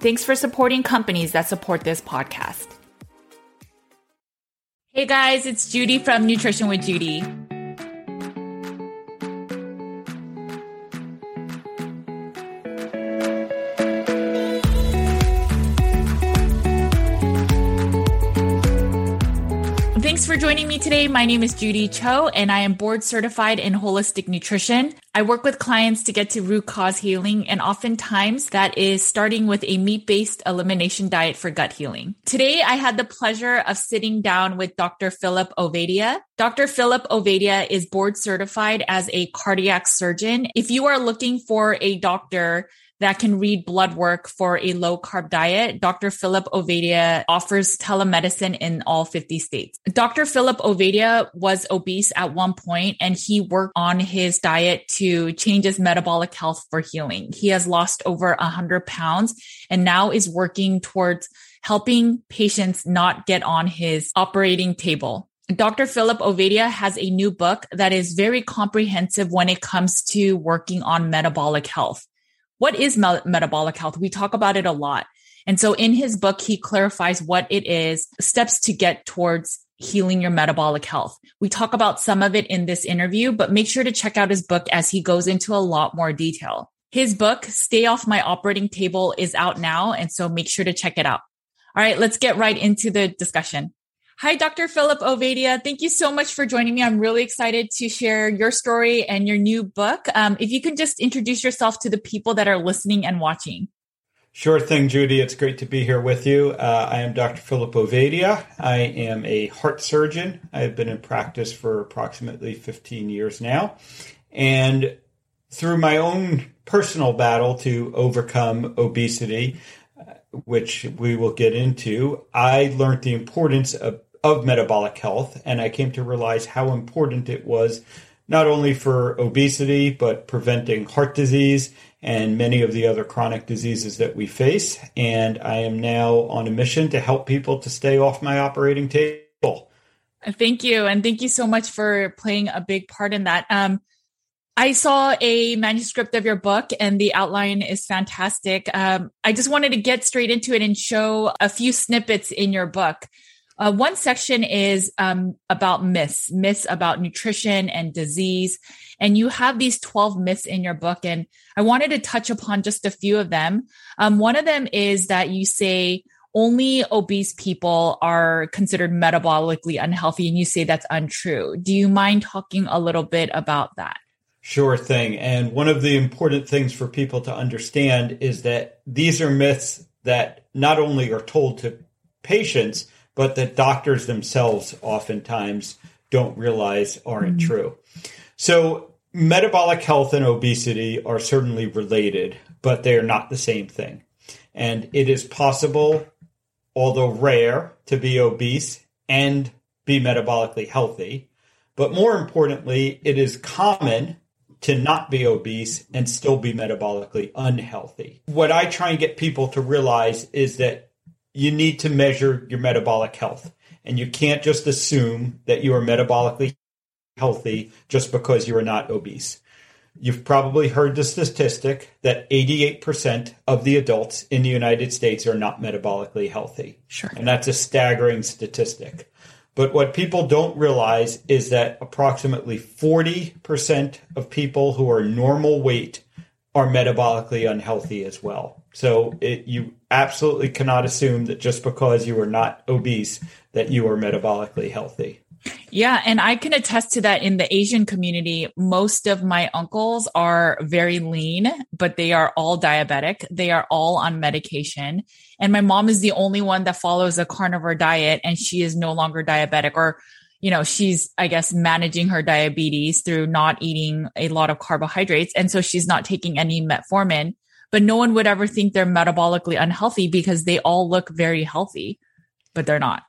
Thanks for supporting companies that support this podcast. Hey guys, it's Judy from Nutrition with Judy. Thanks for joining me today. My name is Judy Cho, and I am board certified in holistic nutrition. I work with clients to get to root cause healing, and oftentimes that is starting with a meat based elimination diet for gut healing. Today, I had the pleasure of sitting down with Dr. Philip Ovadia. Dr. Philip Ovadia is board certified as a cardiac surgeon. If you are looking for a doctor that can read blood work for a low carb diet, Dr. Philip Ovadia offers telemedicine in all 50 states. Dr. Philip Ovadia was obese at one point and he worked on his diet to change his metabolic health for healing. He has lost over 100 pounds and now is working towards helping patients not get on his operating table. Dr. Philip Ovadia has a new book that is very comprehensive when it comes to working on metabolic health what is me- metabolic health? We talk about it a lot. And so in his book, he clarifies what it is, steps to get towards healing your metabolic health. We talk about some of it in this interview, but make sure to check out his book as he goes into a lot more detail. His book, Stay Off My Operating Table, is out now. And so make sure to check it out. All right, let's get right into the discussion. Hi, Dr. Philip Ovadia. Thank you so much for joining me. I'm really excited to share your story and your new book. Um, if you can just introduce yourself to the people that are listening and watching. Sure thing, Judy. It's great to be here with you. Uh, I am Dr. Philip Ovadia. I am a heart surgeon. I've been in practice for approximately 15 years now. And through my own personal battle to overcome obesity, uh, which we will get into, I learned the importance of of metabolic health. And I came to realize how important it was not only for obesity, but preventing heart disease and many of the other chronic diseases that we face. And I am now on a mission to help people to stay off my operating table. Thank you. And thank you so much for playing a big part in that. Um, I saw a manuscript of your book and the outline is fantastic. Um, I just wanted to get straight into it and show a few snippets in your book. Uh, one section is um, about myths, myths about nutrition and disease. And you have these 12 myths in your book. And I wanted to touch upon just a few of them. Um, one of them is that you say only obese people are considered metabolically unhealthy. And you say that's untrue. Do you mind talking a little bit about that? Sure thing. And one of the important things for people to understand is that these are myths that not only are told to patients, but that doctors themselves oftentimes don't realize aren't mm-hmm. true. So, metabolic health and obesity are certainly related, but they are not the same thing. And it is possible, although rare, to be obese and be metabolically healthy. But more importantly, it is common to not be obese and still be metabolically unhealthy. What I try and get people to realize is that you need to measure your metabolic health. And you can't just assume that you are metabolically healthy just because you are not obese. You've probably heard the statistic that 88% of the adults in the United States are not metabolically healthy. Sure. And that's a staggering statistic. But what people don't realize is that approximately 40% of people who are normal weight are metabolically unhealthy as well. So it, you absolutely cannot assume that just because you are not obese that you are metabolically healthy. Yeah, and I can attest to that in the Asian community. Most of my uncles are very lean, but they are all diabetic. They are all on medication. And my mom is the only one that follows a carnivore diet and she is no longer diabetic or you know, she's, I guess, managing her diabetes through not eating a lot of carbohydrates. And so she's not taking any metformin, but no one would ever think they're metabolically unhealthy because they all look very healthy, but they're not.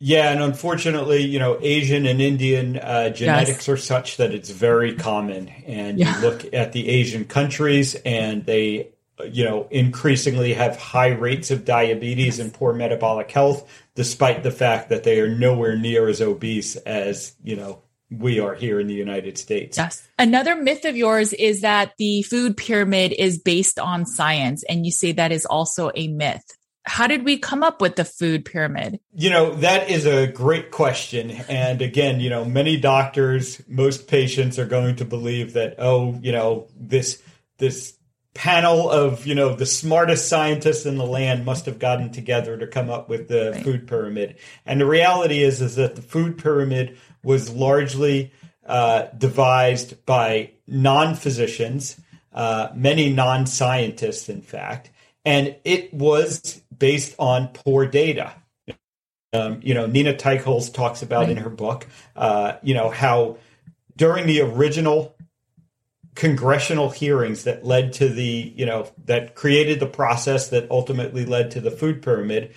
Yeah, and unfortunately, you know, Asian and Indian uh, genetics yes. are such that it's very common. And yeah. you look at the Asian countries, and they, you know, increasingly have high rates of diabetes and poor metabolic health, despite the fact that they are nowhere near as obese as, you know, we are here in the United States. Yes. Another myth of yours is that the food pyramid is based on science, and you say that is also a myth how did we come up with the food pyramid? You know, that is a great question. And again, you know, many doctors, most patients are going to believe that, oh, you know, this, this panel of, you know, the smartest scientists in the land must have gotten together to come up with the right. food pyramid. And the reality is, is that the food pyramid was largely uh, devised by non physicians, uh, many non scientists, in fact and it was based on poor data. Um, you know, Nina Teicholz talks about right. in her book, uh, you know, how during the original congressional hearings that led to the, you know, that created the process that ultimately led to the food pyramid,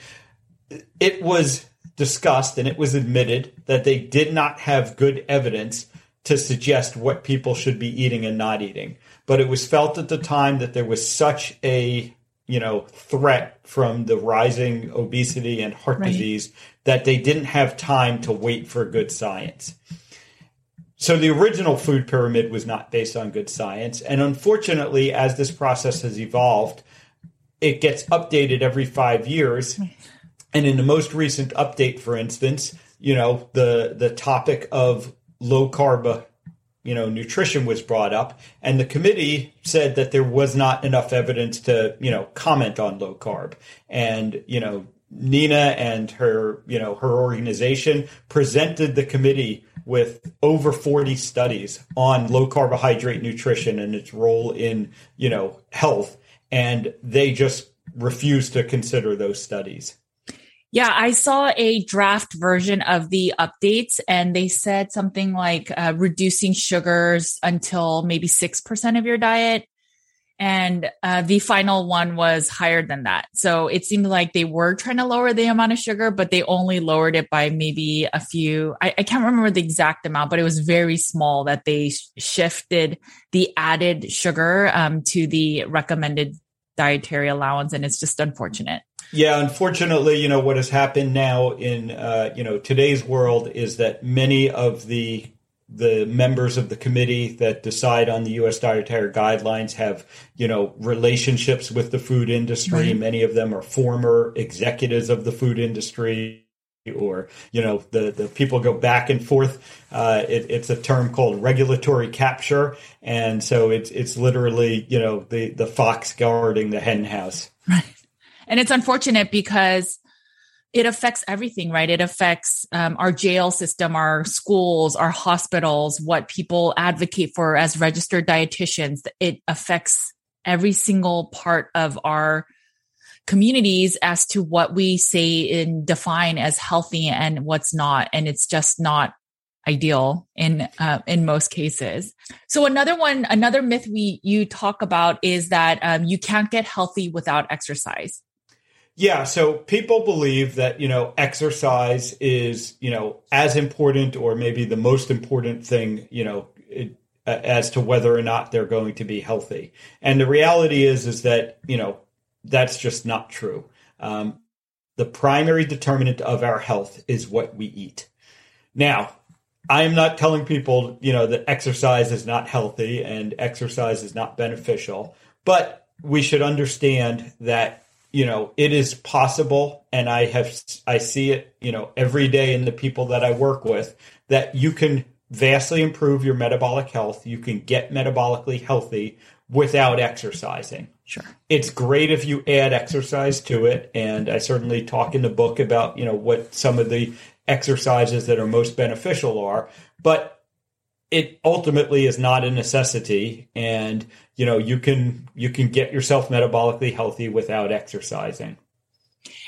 it was discussed and it was admitted that they did not have good evidence to suggest what people should be eating and not eating. But it was felt at the time that there was such a you know threat from the rising obesity and heart right. disease that they didn't have time to wait for good science. So the original food pyramid was not based on good science and unfortunately as this process has evolved it gets updated every 5 years. And in the most recent update for instance, you know, the the topic of low carb you know, nutrition was brought up, and the committee said that there was not enough evidence to, you know, comment on low carb. And, you know, Nina and her, you know, her organization presented the committee with over 40 studies on low carbohydrate nutrition and its role in, you know, health. And they just refused to consider those studies. Yeah, I saw a draft version of the updates and they said something like uh, reducing sugars until maybe 6% of your diet. And uh, the final one was higher than that. So it seemed like they were trying to lower the amount of sugar, but they only lowered it by maybe a few. I, I can't remember the exact amount, but it was very small that they sh- shifted the added sugar um, to the recommended dietary allowance. And it's just unfortunate. Yeah, unfortunately, you know what has happened now in uh, you know today's world is that many of the the members of the committee that decide on the U.S. dietary guidelines have, you know, relationships with the food industry. Right. Many of them are former executives of the food industry or you know the the people go back and forth. Uh, it, it's a term called regulatory capture, and so it's it's literally you know the the fox guarding the hen house. Right. And it's unfortunate because it affects everything, right? It affects um, our jail system, our schools, our hospitals, what people advocate for as registered dietitians. It affects every single part of our communities as to what we say and define as healthy and what's not. And it's just not ideal in uh, in most cases. So another one, another myth we you talk about is that um, you can't get healthy without exercise. Yeah, so people believe that, you know, exercise is, you know, as important or maybe the most important thing, you know, it, as to whether or not they're going to be healthy. And the reality is is that, you know, that's just not true. Um, the primary determinant of our health is what we eat. Now, I am not telling people, you know, that exercise is not healthy and exercise is not beneficial, but we should understand that, you know, it is possible. And I have, I see it, you know, every day in the people that I work with that you can vastly improve your metabolic health. You can get metabolically healthy without exercising. Sure. It's great if you add exercise to it. And I certainly talk in the book about, you know, what some of the exercises that are most beneficial are, but it ultimately is not a necessity. And, you know, you can, you can get yourself metabolically healthy without exercising.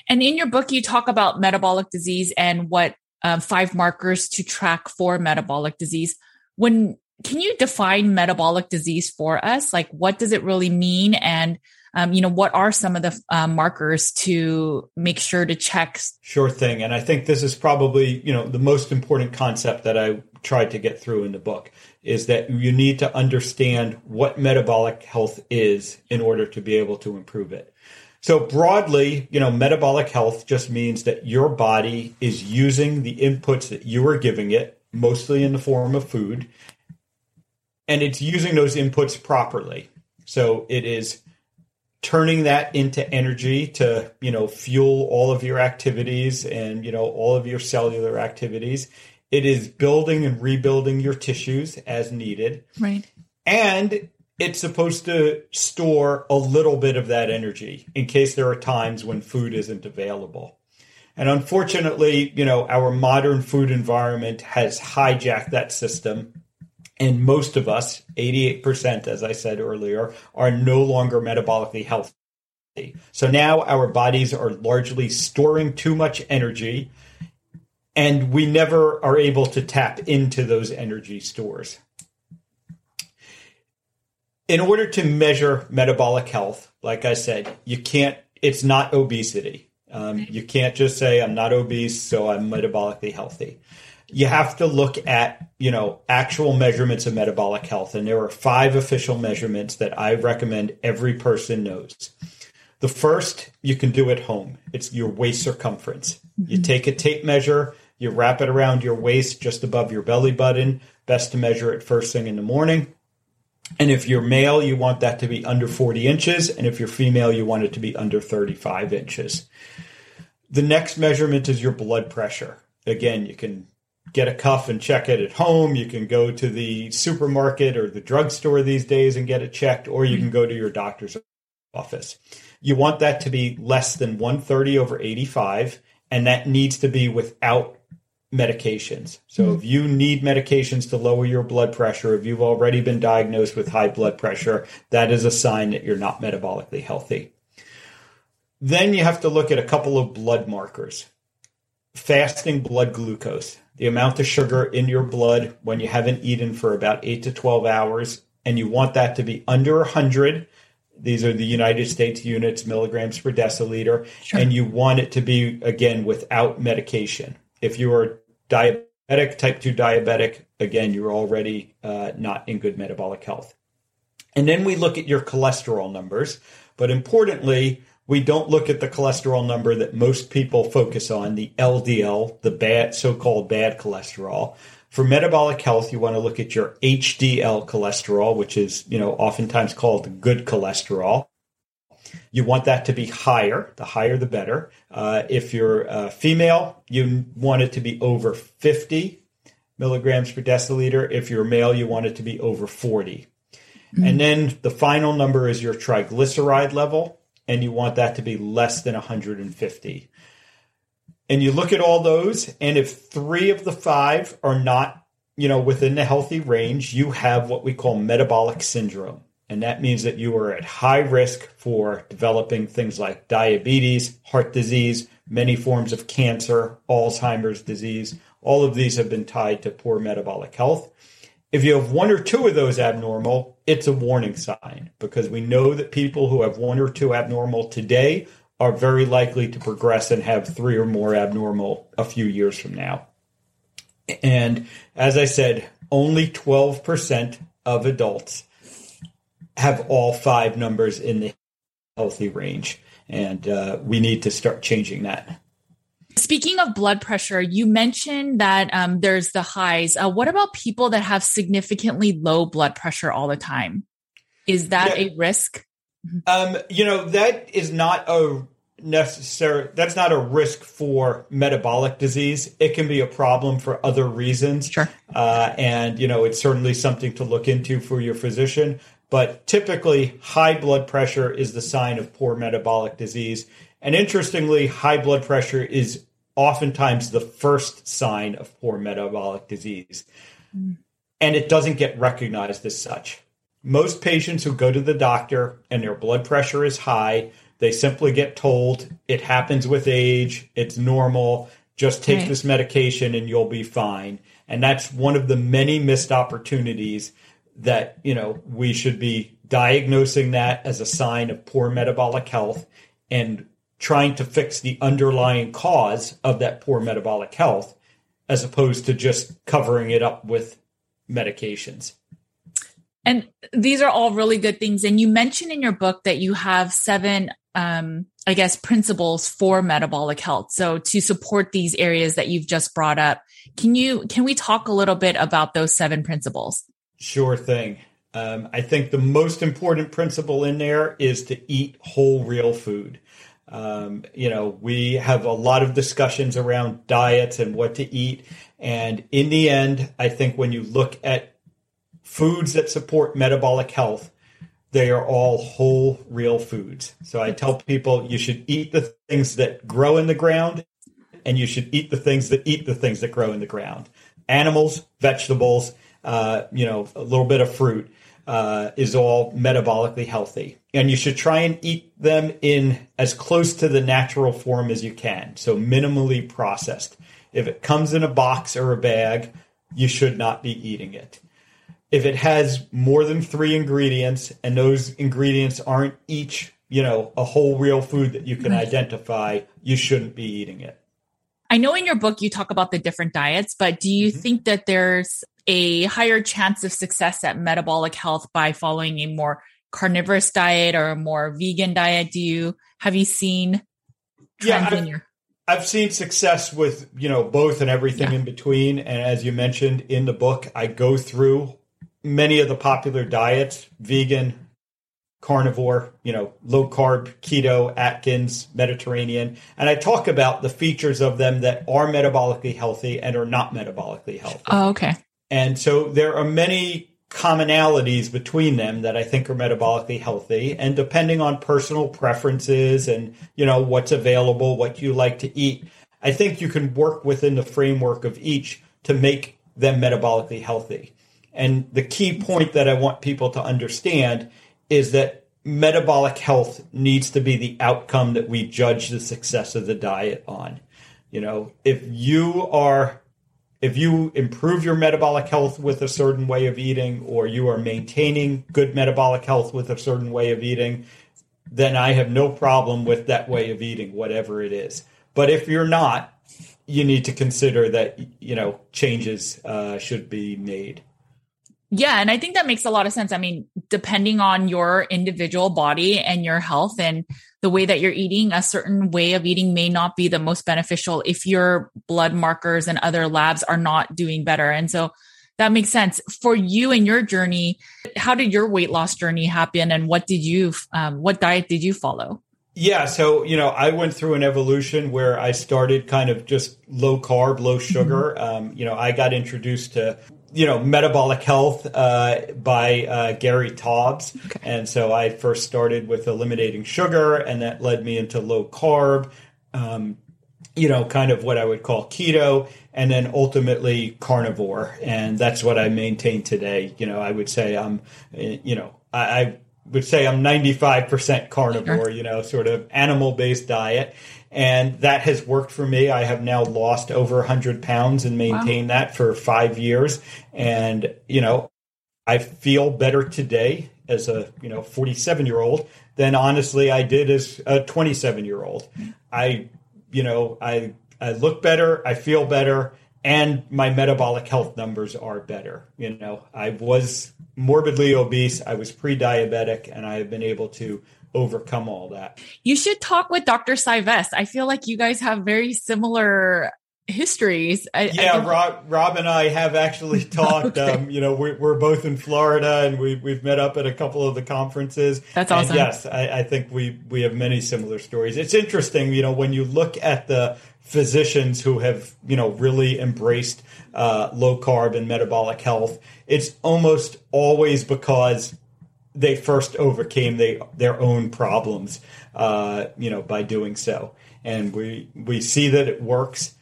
And in your book, you talk about metabolic disease and what um, five markers to track for metabolic disease. When can you define metabolic disease for us? Like, what does it really mean? And, um, you know, what are some of the uh, markers to make sure to check? Sure thing. And I think this is probably, you know, the most important concept that I tried to get through in the book is that you need to understand what metabolic health is in order to be able to improve it. So broadly, you know, metabolic health just means that your body is using the inputs that you are giving it, mostly in the form of food, and it's using those inputs properly. So it is turning that into energy to, you know, fuel all of your activities and, you know, all of your cellular activities. It is building and rebuilding your tissues as needed. Right. And it's supposed to store a little bit of that energy in case there are times when food isn't available. And unfortunately, you know, our modern food environment has hijacked that system and most of us, 88%, as I said earlier, are no longer metabolically healthy. So now our bodies are largely storing too much energy, and we never are able to tap into those energy stores. In order to measure metabolic health, like I said, you can't, it's not obesity. Um, you can't just say, I'm not obese, so I'm metabolically healthy you have to look at you know actual measurements of metabolic health and there are five official measurements that i recommend every person knows the first you can do at home it's your waist circumference mm-hmm. you take a tape measure you wrap it around your waist just above your belly button. Best to measure it first thing in the morning. And if you're male you want that to be under 40 inches. And if you're female you want it to be under 35 inches. The next measurement is your blood pressure. Again you can get a cuff and check it at home. You can go to the supermarket or the drugstore these days and get it checked, or you can go to your doctor's office. You want that to be less than 130 over 85, and that needs to be without medications. So mm-hmm. if you need medications to lower your blood pressure, if you've already been diagnosed with high blood pressure, that is a sign that you're not metabolically healthy. Then you have to look at a couple of blood markers. Fasting blood glucose the amount of sugar in your blood when you haven't eaten for about 8 to 12 hours and you want that to be under 100 these are the United States units milligrams per deciliter sure. and you want it to be again without medication if you are diabetic type 2 diabetic again you're already uh, not in good metabolic health and then we look at your cholesterol numbers but importantly we don't look at the cholesterol number that most people focus on, the LDL, the bad so-called bad cholesterol. For metabolic health, you want to look at your HDL cholesterol, which is, you know, oftentimes called good cholesterol. You want that to be higher. The higher, the better. Uh, if you're a female, you want it to be over 50 milligrams per deciliter. If you're male, you want it to be over 40. Mm-hmm. And then the final number is your triglyceride level and you want that to be less than 150. And you look at all those, and if three of the five are not, you know, within the healthy range, you have what we call metabolic syndrome. And that means that you are at high risk for developing things like diabetes, heart disease, many forms of cancer, Alzheimer's disease. All of these have been tied to poor metabolic health. If you have one or two of those abnormal, it's a warning sign because we know that people who have one or two abnormal today are very likely to progress and have three or more abnormal a few years from now. And as I said, only 12% of adults have all five numbers in the healthy range. And uh, we need to start changing that. Speaking of blood pressure, you mentioned that um, there's the highs. Uh, what about people that have significantly low blood pressure all the time? Is that yeah. a risk? Um, you know, that is not a necessary that's not a risk for metabolic disease it can be a problem for other reasons sure uh, and you know it's certainly something to look into for your physician but typically high blood pressure is the sign of poor metabolic disease and interestingly high blood pressure is oftentimes the first sign of poor metabolic disease mm. and it doesn't get recognized as such most patients who go to the doctor and their blood pressure is high they simply get told it happens with age, it's normal, just take right. this medication and you'll be fine. And that's one of the many missed opportunities that, you know, we should be diagnosing that as a sign of poor metabolic health and trying to fix the underlying cause of that poor metabolic health as opposed to just covering it up with medications. And these are all really good things. And you mentioned in your book that you have seven um, I guess, principles for metabolic health. So to support these areas that you've just brought up, can you can we talk a little bit about those seven principles? Sure thing. Um, I think the most important principle in there is to eat whole, real food. Um, you know, we have a lot of discussions around diets and what to eat. And in the end, I think when you look at foods that support metabolic health, they are all whole, real foods. So I tell people you should eat the things that grow in the ground and you should eat the things that eat the things that grow in the ground. Animals, vegetables, uh, you know, a little bit of fruit uh, is all metabolically healthy. And you should try and eat them in as close to the natural form as you can. So minimally processed. If it comes in a box or a bag, you should not be eating it if it has more than three ingredients and those ingredients aren't each, you know, a whole real food that you can mm-hmm. identify, you shouldn't be eating it. I know in your book you talk about the different diets, but do you mm-hmm. think that there's a higher chance of success at metabolic health by following a more carnivorous diet or a more vegan diet? Do you have you seen trends yeah, in your I've seen success with, you know, both and everything yeah. in between. And as you mentioned in the book, I go through many of the popular diets vegan, carnivore, you know, low carb, keto, Atkins, Mediterranean. And I talk about the features of them that are metabolically healthy and are not metabolically healthy. Oh, okay. And so there are many commonalities between them that I think are metabolically healthy. And depending on personal preferences and, you know, what's available, what you like to eat, I think you can work within the framework of each to make them metabolically healthy. And the key point that I want people to understand is that metabolic health needs to be the outcome that we judge the success of the diet on. You know, if you are if you improve your metabolic health with a certain way of eating or you are maintaining good metabolic health with a certain way of eating, then I have no problem with that way of eating, whatever it is. But if you're not, you need to consider that you know changes uh, should be made. Yeah. And I think that makes a lot of sense. I mean, depending on your individual body and your health and the way that you're eating, a certain way of eating may not be the most beneficial if your blood markers and other labs are not doing better. And so that makes sense for you and your journey. How did your weight loss journey happen and what did you, um, what diet did you follow? Yeah, so you know, I went through an evolution where I started kind of just low carb, low sugar. Mm-hmm. Um, you know, I got introduced to you know metabolic health uh, by uh, Gary Taubes, okay. and so I first started with eliminating sugar, and that led me into low carb. Um, you know, kind of what I would call keto, and then ultimately carnivore, and that's what I maintain today. You know, I would say I'm, you know, I, I would say I'm 95% carnivore. Sure. You know, sort of animal based diet, and that has worked for me. I have now lost over 100 pounds and maintained wow. that for five years. And, you know, I feel better today as a, you know, 47 year old than honestly I did as a 27 year old. I, you know, I, I look better, I feel better, and my metabolic health numbers are better. You know, I was morbidly obese, I was pre-diabetic, and I have been able to overcome all that. You should talk with Dr. Cywes. I feel like you guys have very similar histories. I, yeah, I Rob, Rob and I have actually talked. okay. um, you know, we're, we're, both in Florida, and we, we've met up at a couple of the conferences. That's awesome. And yes, I, I think we we have many similar stories. It's interesting, you know, when you look at the physicians who have you know really embraced uh, low carb and metabolic health, it's almost always because they first overcame they, their own problems, uh, you know, by doing so. And we we see that it works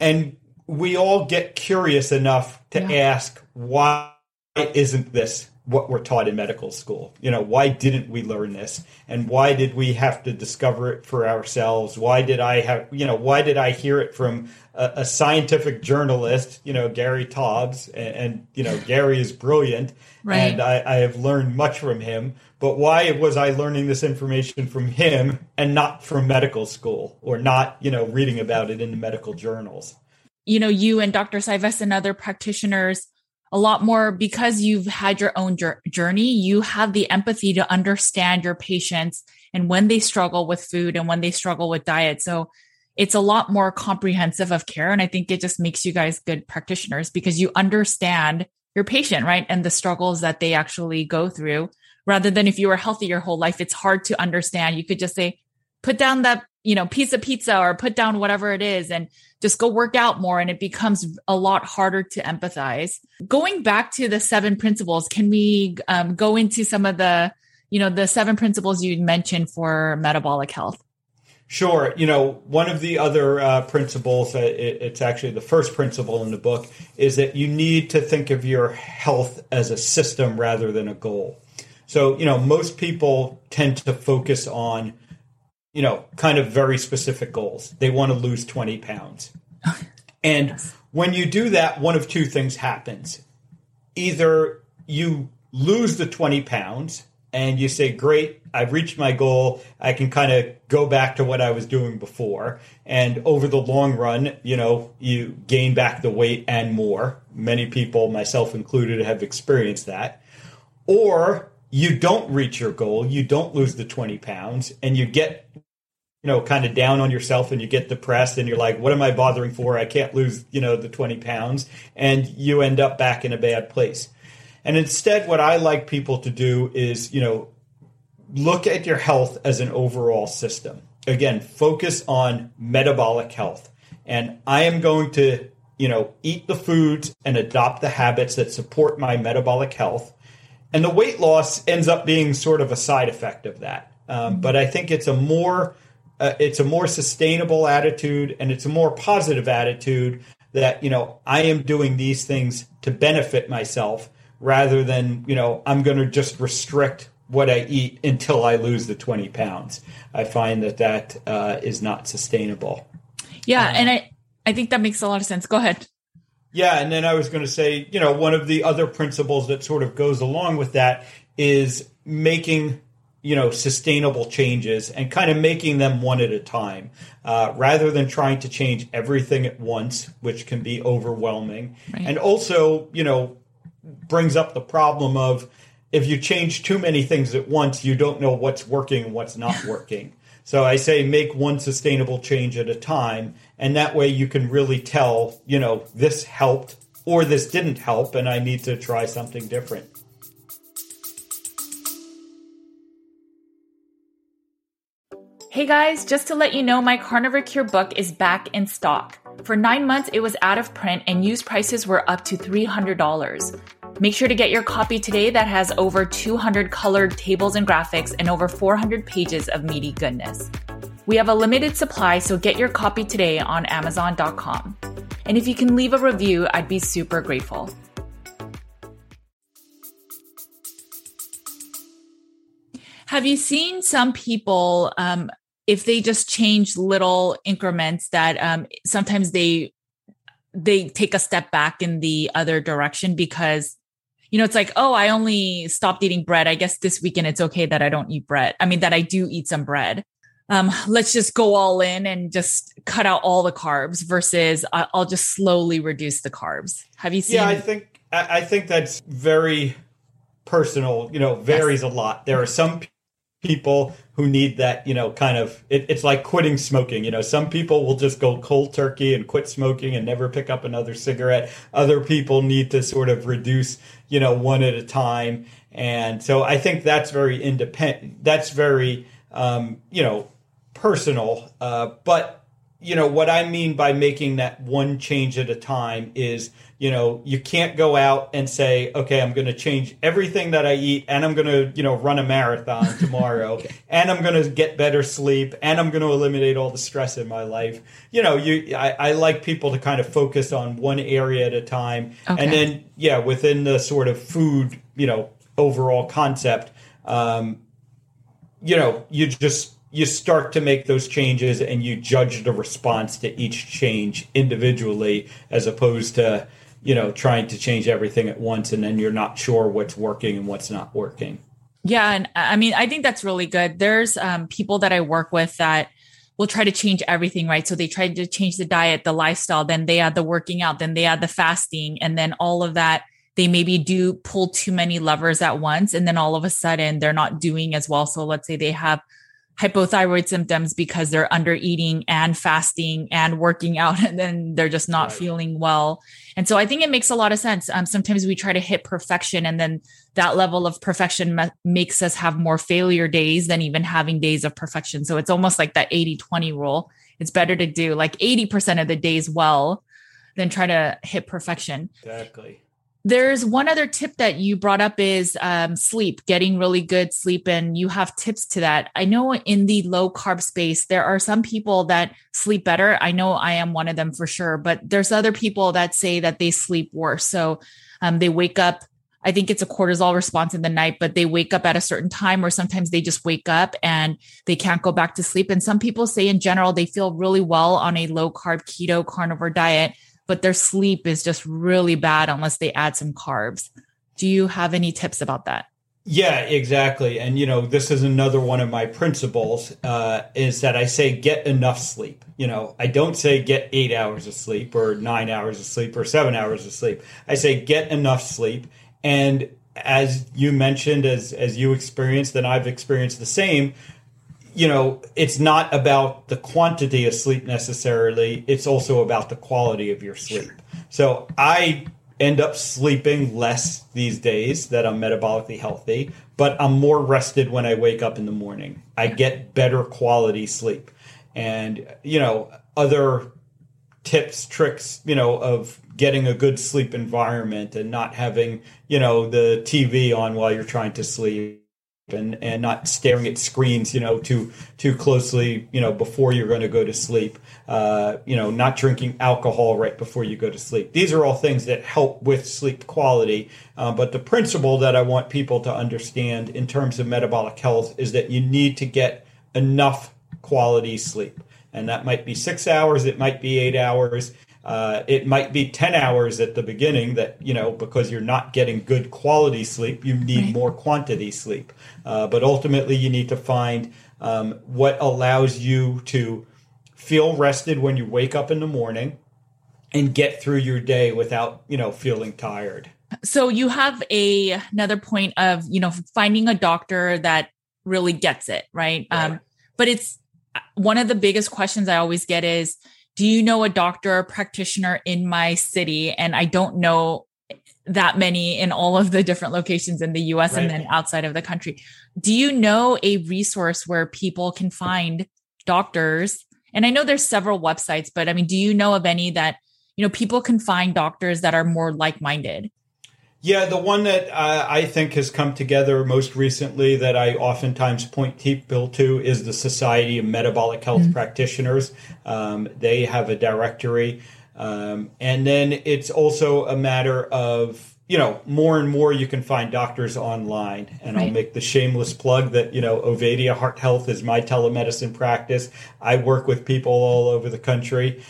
and we all get curious enough to yeah. ask why isn't this what we're taught in medical school you know why didn't we learn this and why did we have to discover it for ourselves why did i have you know why did i hear it from a, a scientific journalist you know gary taubes and, and you know gary is brilliant right. and I, I have learned much from him but why was I learning this information from him and not from medical school or not, you know, reading about it in the medical journals? You know, you and Dr. Cywes and other practitioners, a lot more because you've had your own journey, you have the empathy to understand your patients and when they struggle with food and when they struggle with diet. So it's a lot more comprehensive of care. And I think it just makes you guys good practitioners because you understand your patient, right? And the struggles that they actually go through rather than if you were healthy your whole life, it's hard to understand. You could just say, put down that, you know, piece of pizza or put down whatever it is and just go work out more. And it becomes a lot harder to empathize. Going back to the seven principles, can we um, go into some of the, you know, the seven principles you mentioned for metabolic health? Sure. You know, one of the other uh, principles, uh, it, it's actually the first principle in the book, is that you need to think of your health as a system rather than a goal. So, you know, most people tend to focus on, you know, kind of very specific goals. They want to lose 20 pounds. And yes. when you do that, one of two things happens. Either you lose the 20 pounds and you say, Great, I've reached my goal. I can kind of go back to what I was doing before. And over the long run, you know, you gain back the weight and more. Many people, myself included, have experienced that. Or you don't reach your goal, you don't lose the 20 pounds, and you get, you know, kind of down on yourself and you get depressed and you're like, what am I bothering for? I can't lose, you know, the 20 pounds. And you end up back in a bad place. And instead, what I like people to do is, you know, look at your health as an overall system. Again, focus on metabolic health. And I am going to, you know, eat the foods and adopt the habits that support my metabolic health and the weight loss ends up being sort of a side effect of that. Um, but I think it's a more uh, it's a more sustainable attitude and it's a more positive attitude that you know I am doing these things to benefit myself rather than you know I'm going to just restrict what I eat until I lose the 20 pounds. I find that that uh, is not sustainable. Yeah, um, and I I think that makes a lot of sense. Go ahead. Yeah, and then I was going to say, you know, one of the other principles that sort of goes along with that is making you know sustainable changes and kind of making them one at a time uh, rather than trying to change everything at once which can be overwhelming right. and also you know brings up the problem of if you change too many things at once you don't know what's working and what's not working so I say make one sustainable change at a time, and that way you can really tell, you know, this helped or this didn't help, and I need to try something different. Hey guys, just to let you know, my Carnivore Cure book is back in stock. For nine months, it was out of print and used prices were up to $300. Make sure to get your copy today that has over 200 colored tables and graphics and over 400 pages of meaty goodness. We have a limited supply, so get your copy today on Amazon.com. And if you can leave a review, I'd be super grateful. Have you seen some people, um, if they just change little increments, that um, sometimes they they take a step back in the other direction because you know, it's like, oh, I only stopped eating bread. I guess this weekend it's okay that I don't eat bread. I mean, that I do eat some bread. um, let's just go all in and just cut out all the carbs versus I'll just slowly reduce the carbs. Have you seen? Yeah, I think I think that's very personal. You know, varies yes. a lot. There are some people who need that. You know, kind of. It, it's like quitting smoking. You know, some people will just go cold turkey and quit smoking and never pick up another cigarette. Other people need to sort of reduce. You know, one at a time. And so I think that's very independent. That's very, um, you know, personal. Uh, but you know what I mean by making that one change at a time is you know you can't go out and say okay I'm going to change everything that I eat and I'm going to you know run a marathon tomorrow okay. and I'm going to get better sleep and I'm going to eliminate all the stress in my life. You know you I, I like people to kind of focus on one area at a time okay. and then yeah within the sort of food you know overall concept um, you know you just you start to make those changes and you judge the response to each change individually as opposed to you know trying to change everything at once and then you're not sure what's working and what's not working. Yeah and i mean i think that's really good. There's um, people that i work with that will try to change everything right? So they try to change the diet the lifestyle then they add the working out then they add the fasting and then all of that they maybe do pull too many levers at once and then all of a sudden they're not doing as well. So let's say they have hypothyroid symptoms because they're under eating and fasting and working out and then they're just not right. feeling well. And so i think it makes a lot of sense. Um, sometimes we try to hit perfection and then that level of perfection ma- makes us have more failure days than even having days of perfection. So it's almost like that 80-20 rule. It's better to do like 80% of the days well than try to hit perfection. Exactly there's one other tip that you brought up is um, sleep, getting really good sleep, and you have tips to that. I know in the low carb space, there are some people that sleep better. I know I am one of them for sure, but there's other people that say that they sleep worse. So um, they wake up. I think it's a cortisol response in the night, but they wake up at a certain time, or sometimes they just wake up and they can't go back to sleep. And some people say in general, they feel really well on a low carb keto carnivore diet but their sleep is just really bad unless they add some carbs. Do you have any tips about that? Yeah, exactly. And you know, this is another one of my principles uh, is that I say get enough sleep. You know, I don't say get eight hours of sleep or nine hours of sleep or seven hours of sleep. I say get enough sleep. And as you mentioned, as as you experienced, and I've experienced the same you know, it's not about the quantity of sleep necessarily. It's also about the quality of your sleep. So I end up sleeping less these days that I'm metabolically healthy, but I'm more rested when I wake up in the morning. I get better quality sleep. And, you know, other tips, tricks, you know, of getting a good sleep environment and not having, you know, the TV on while you're trying to sleep and and not staring at screens you know too too closely you know before you're going to go to sleep. Uh, you know not drinking alcohol right before you go to sleep. These are all things that help with sleep quality. Uh, but the principle that i want people to understand in terms of metabolic health is that you need to get enough quality sleep. And that might be six hours it might be eight hours uh, it might be 10 hours at the beginning that, you know, because you're not getting good quality sleep, you need right. more quantity sleep. Uh, but ultimately, you need to find um, what allows you to feel rested when you wake up in the morning and get through your day without, you know, feeling tired. So you have a another point of, you know, finding a doctor that really gets it, right? right. Um, but it's one of the biggest questions I always get is, do you know a doctor or practitioner in my city? And I don't know that many in all of the different locations in the US right. and then outside of the country. Do you know a resource where people can find doctors? And I know there's several websites, but I mean, do you know of any that, you know, people can find doctors that are more like-minded? Yeah, the one that uh, I think has come together most recently that I oftentimes point people to is the Society of Metabolic Health mm-hmm. Practitioners. Um, they have a directory. Um, and then it's also a matter of, you know, more and more you can find doctors online. And right. I'll make the shameless plug that, you know, Ovadia Heart Health is my telemedicine practice. I work with people all over the country.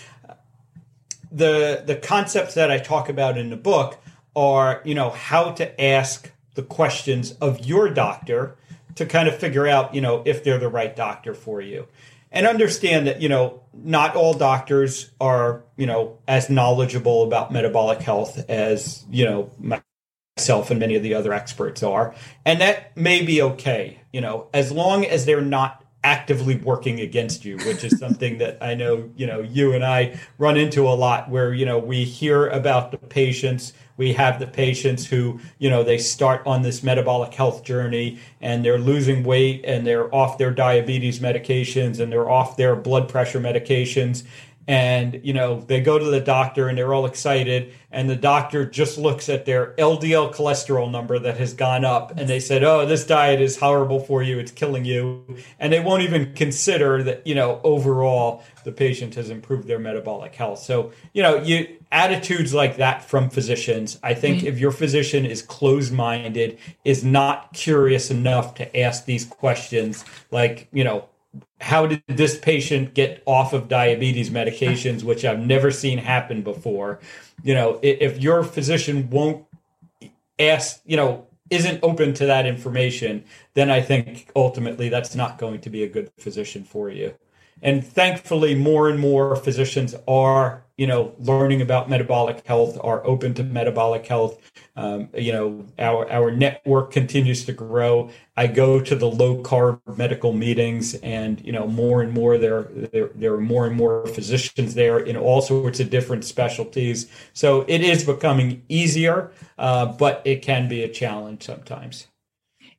The, the concepts that I talk about in the book are, you know, how to ask the questions of your doctor to kind of figure out, you know, if they're the right doctor for you. And understand that, you know, not all doctors are, you know, as knowledgeable about metabolic health as, you know, myself and many of the other experts are. And that may be okay, you know, as long as they're not actively working against you, which is something that I know, you know, you and I run into a lot where, you know, we hear about the patients, we have the patients who, you know, they start on this metabolic health journey and they're losing weight and they're off their diabetes medications and they're off their blood pressure medications and you know they go to the doctor and they're all excited. And the doctor just looks at their ldl cholesterol number that has gone up. And they said oh this diet is horrible for you. It's killing you. And they won't even consider that you know overall the patient has improved their metabolic health. So you know you attitudes like that from physicians i think mm-hmm. if your physician is closed minded is not curious enough to ask these questions like you know how did this patient get off of diabetes medications, which I've never seen happen before? You know, if your physician won't ask, you know, isn't open to that information, then I think ultimately that's not going to be a good physician for you. And thankfully, more and more physicians are, you know, learning about metabolic health, are open to metabolic health. Um, you know, our our network continues to grow. I go to the low carb medical meetings, and you know, more and more there there there are more and more physicians there in all sorts of different specialties. So it is becoming easier, uh, but it can be a challenge sometimes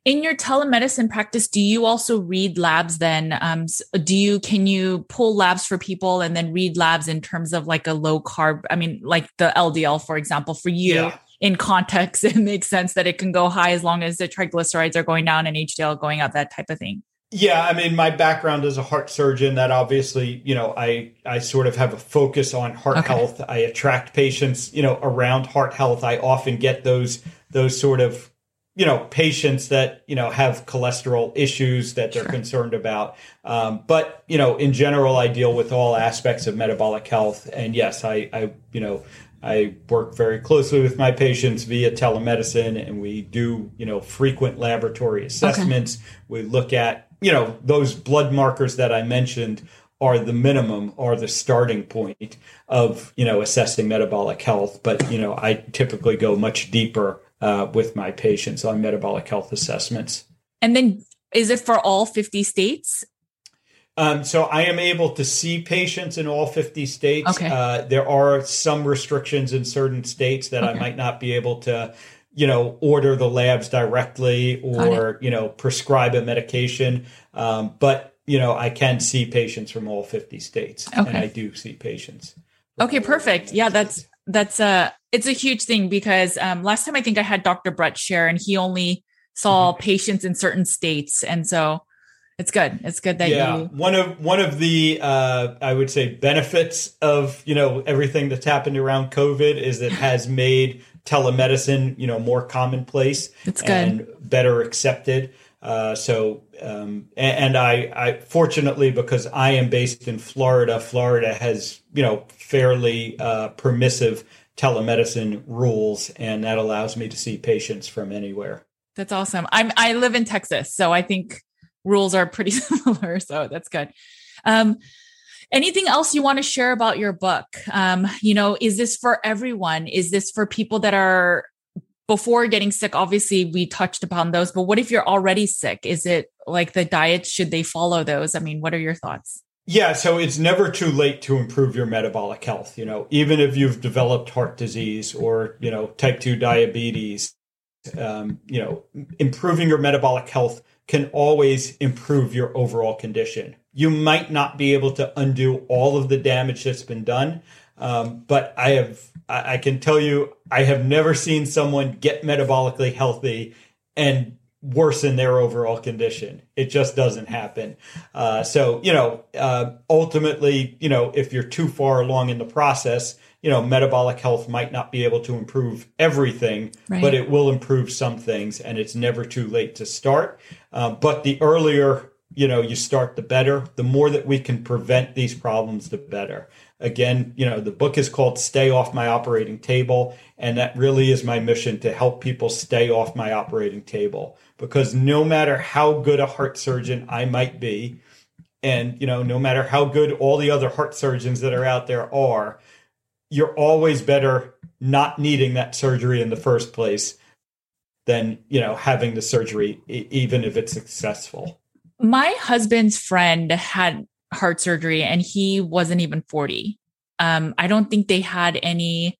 in your telemedicine practice do you also read labs then um, do you can you pull labs for people and then read labs in terms of like a low carb i mean like the ldl for example for you yeah. in context it makes sense that it can go high as long as the triglycerides are going down and hdl going up that type of thing yeah, I mean, my background as a heart surgeon, that obviously, you know, I I sort of have a focus on heart okay. health. I attract patients, you know, around heart health. I often get those those sort of you know patients that you know have cholesterol issues that they're sure. concerned about. Um, but you know in general i deal with all aspects of metabolic health. And yes i i you know i work very closely with my patients via telemedicine. And we do you know frequent laboratory assessments. Okay. we look at you know those blood markers that i mentioned are the minimum or the starting point of you know assessing metabolic health. But you know i typically go much deeper uh, with my patients on metabolic health assessments. And then is it for all 50 states? Um, so I am able to see patients in all 50 states. Okay. Uh, there are some restrictions in certain states that okay. I might not be able to, you know, order the labs directly or, you know, prescribe a medication. Um, but, you know, I can see patients from all 50 states okay. and I do see patients. Okay, perfect. Yeah, that's that's a it's a huge thing because um, last time I think I had Dr. Bret Scher and he only saw mm-hmm. patients in certain states, and so it's good. It's good that yeah. you. One of one of the uh, I would say benefits of you know everything that's happened around COVID is it has made telemedicine you know more commonplace. It's good and better accepted. Uh, so, um, and, and, I, I fortunately because I am based in Florida, Florida has you know fairly uh, permissive telemedicine rules, and that allows me to see patients from anywhere. That's awesome. I'm I live in Texas, so I think rules are pretty similar. So that's good. Um, anything else you want to share about your book? Um, you know, is this for everyone? Is this for people that are before getting sick, obviously we touched upon those, but what if you're already sick? Is it like the diet? Should they follow those? I mean, what are your thoughts? Yeah, so it's never too late to improve your metabolic health. You know, even if you've developed heart disease or, you know, type 2 diabetes, um, you know, improving your metabolic health can always improve your overall condition. You might not be able to undo all of the damage that's been done, um, but I have I, I can tell you, I have never seen someone get metabolically healthy and worsen their overall condition. It just doesn't happen. Uh, so, you know, uh, ultimately, you know, if you're too far along in the process, you know, metabolic health might not be able to improve everything, right. but it will improve some things, and it's never too late to start. Uh, but the earlier you know you start the better the more that we can prevent these problems the better again you know the book is called stay off my operating table and that really is my mission to help people stay off my operating table. Because no matter how good a heart surgeon i might be and you know no matter how good all the other heart surgeons that are out there are you're always better not needing that surgery in the first place than you know having the surgery even if it's successful. My husband's friend had heart surgery and he wasn't even 40 um, i don't think they had any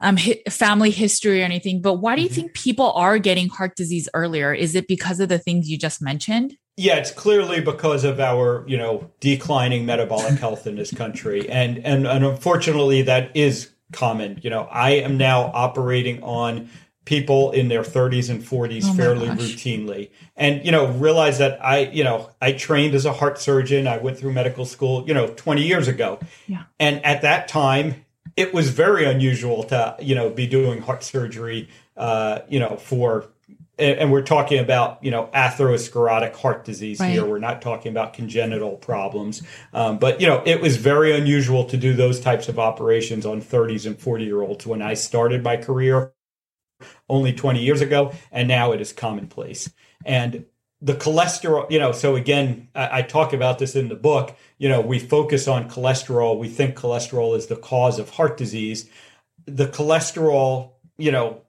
um, hi- family history or anything but why do you mm-hmm. think people are getting heart disease earlier is it because of the things you just mentioned yeah, it's clearly because of our, you know, declining metabolic health in this country. And, and and unfortunately that is common. You know, I am now operating on people in their 30s and 40s oh fairly gosh. routinely and you know realize that i you know i trained as a heart surgeon i went through medical school you know 20 years ago yeah. and at that time it was very unusual to you know be doing heart surgery uh you know for and, we're talking about you know atherosclerotic heart disease right. here. We're not talking about congenital problems, um, but you know it was very unusual to do those types of operations on 30s and 40 year olds when I started my career only 20 years ago, and now it is commonplace. And the cholesterol, you know, so again, I, I, talk about this in the book. You know, we focus on cholesterol. We think cholesterol is the cause of heart disease. The cholesterol, you know,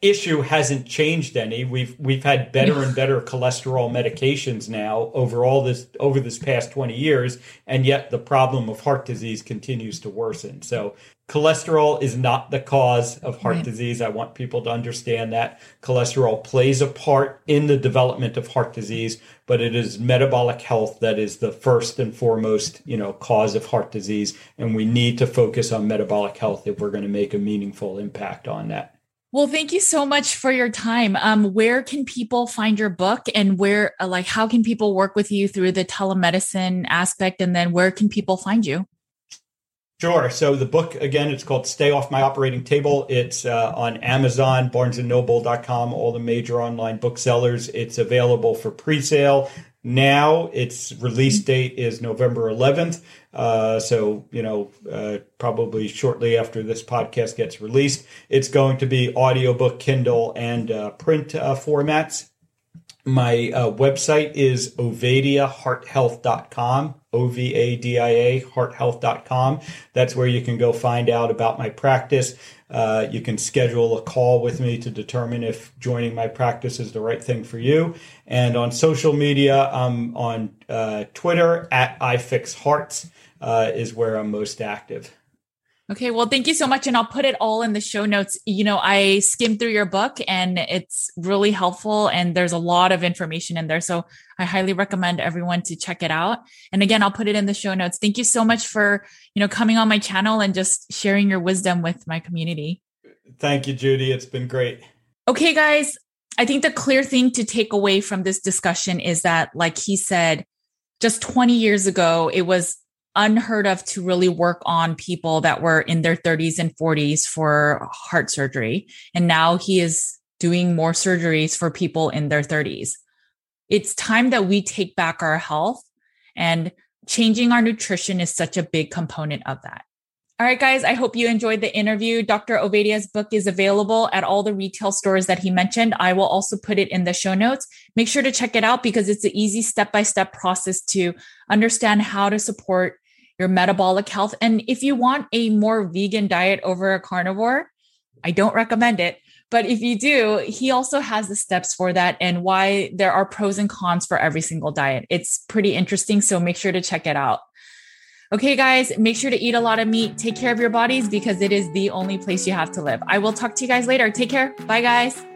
issue hasn't changed any. We've we've had better and better cholesterol medications now over all this over this past 20 years and yet the problem of heart disease continues to worsen. So cholesterol is not the cause of heart right. disease. I want people to understand that cholesterol plays a part in the development of heart disease, but it is metabolic health that is the first and foremost, you know, cause of heart disease and we need to focus on metabolic health if we're going to make a meaningful impact on that. Well, thank you so much for your time. Um, where can people find your book and where, uh, like, how can people work with you through the telemedicine aspect? And then where can people find you? Sure. So the book, again, it's called Stay Off My Operating Table. It's uh, on Amazon, barnesandnoble.com, all the major online booksellers. It's available for pre-sale now. Its release date is November 11th. Uh, so, you know, uh, probably shortly after this podcast gets released, it's going to be audiobook, Kindle, and uh, print uh, formats. My uh, website is ovadiahearthealth.com, O V A D I A, hearthealth.com. That's where you can go find out about my practice. Uh, you can schedule a call with me to determine if joining my practice is the right thing for you. And on social media, I'm on uh, Twitter at iFixHearts uh, is where I'm most active. Okay, well, thank you so much. And I'll put it all in the show notes. You know, I skimmed through your book and it's really helpful and there's a lot of information in there. So I highly recommend everyone to check it out. And again, I'll put it in the show notes. Thank you so much for, you know, coming on my channel and just sharing your wisdom with my community. Thank you, Judy. It's been great. Okay, guys. I think the clear thing to take away from this discussion is that, like he said, just 20 years ago, it was unheard of to really work on people that were in their 30s and 40s for heart surgery. And now he is doing more surgeries for people in their 30s. It's time that we take back our health and changing our nutrition is such a big component of that. All right, guys, I hope you enjoyed the interview. Dr. Ovadia's book is available at all the retail stores that he mentioned. I will also put it in the show notes. Make sure to check it out because it's an easy step by step process to understand how to support your metabolic health. And if you want a more vegan diet over a carnivore, I don't recommend it. But if you do, he also has the steps for that and why there are pros and cons for every single diet. It's pretty interesting. So make sure to check it out. Okay, guys, make sure to eat a lot of meat. Take care of your bodies because it is the only place you have to live. I will talk to you guys later. Take care. Bye, guys.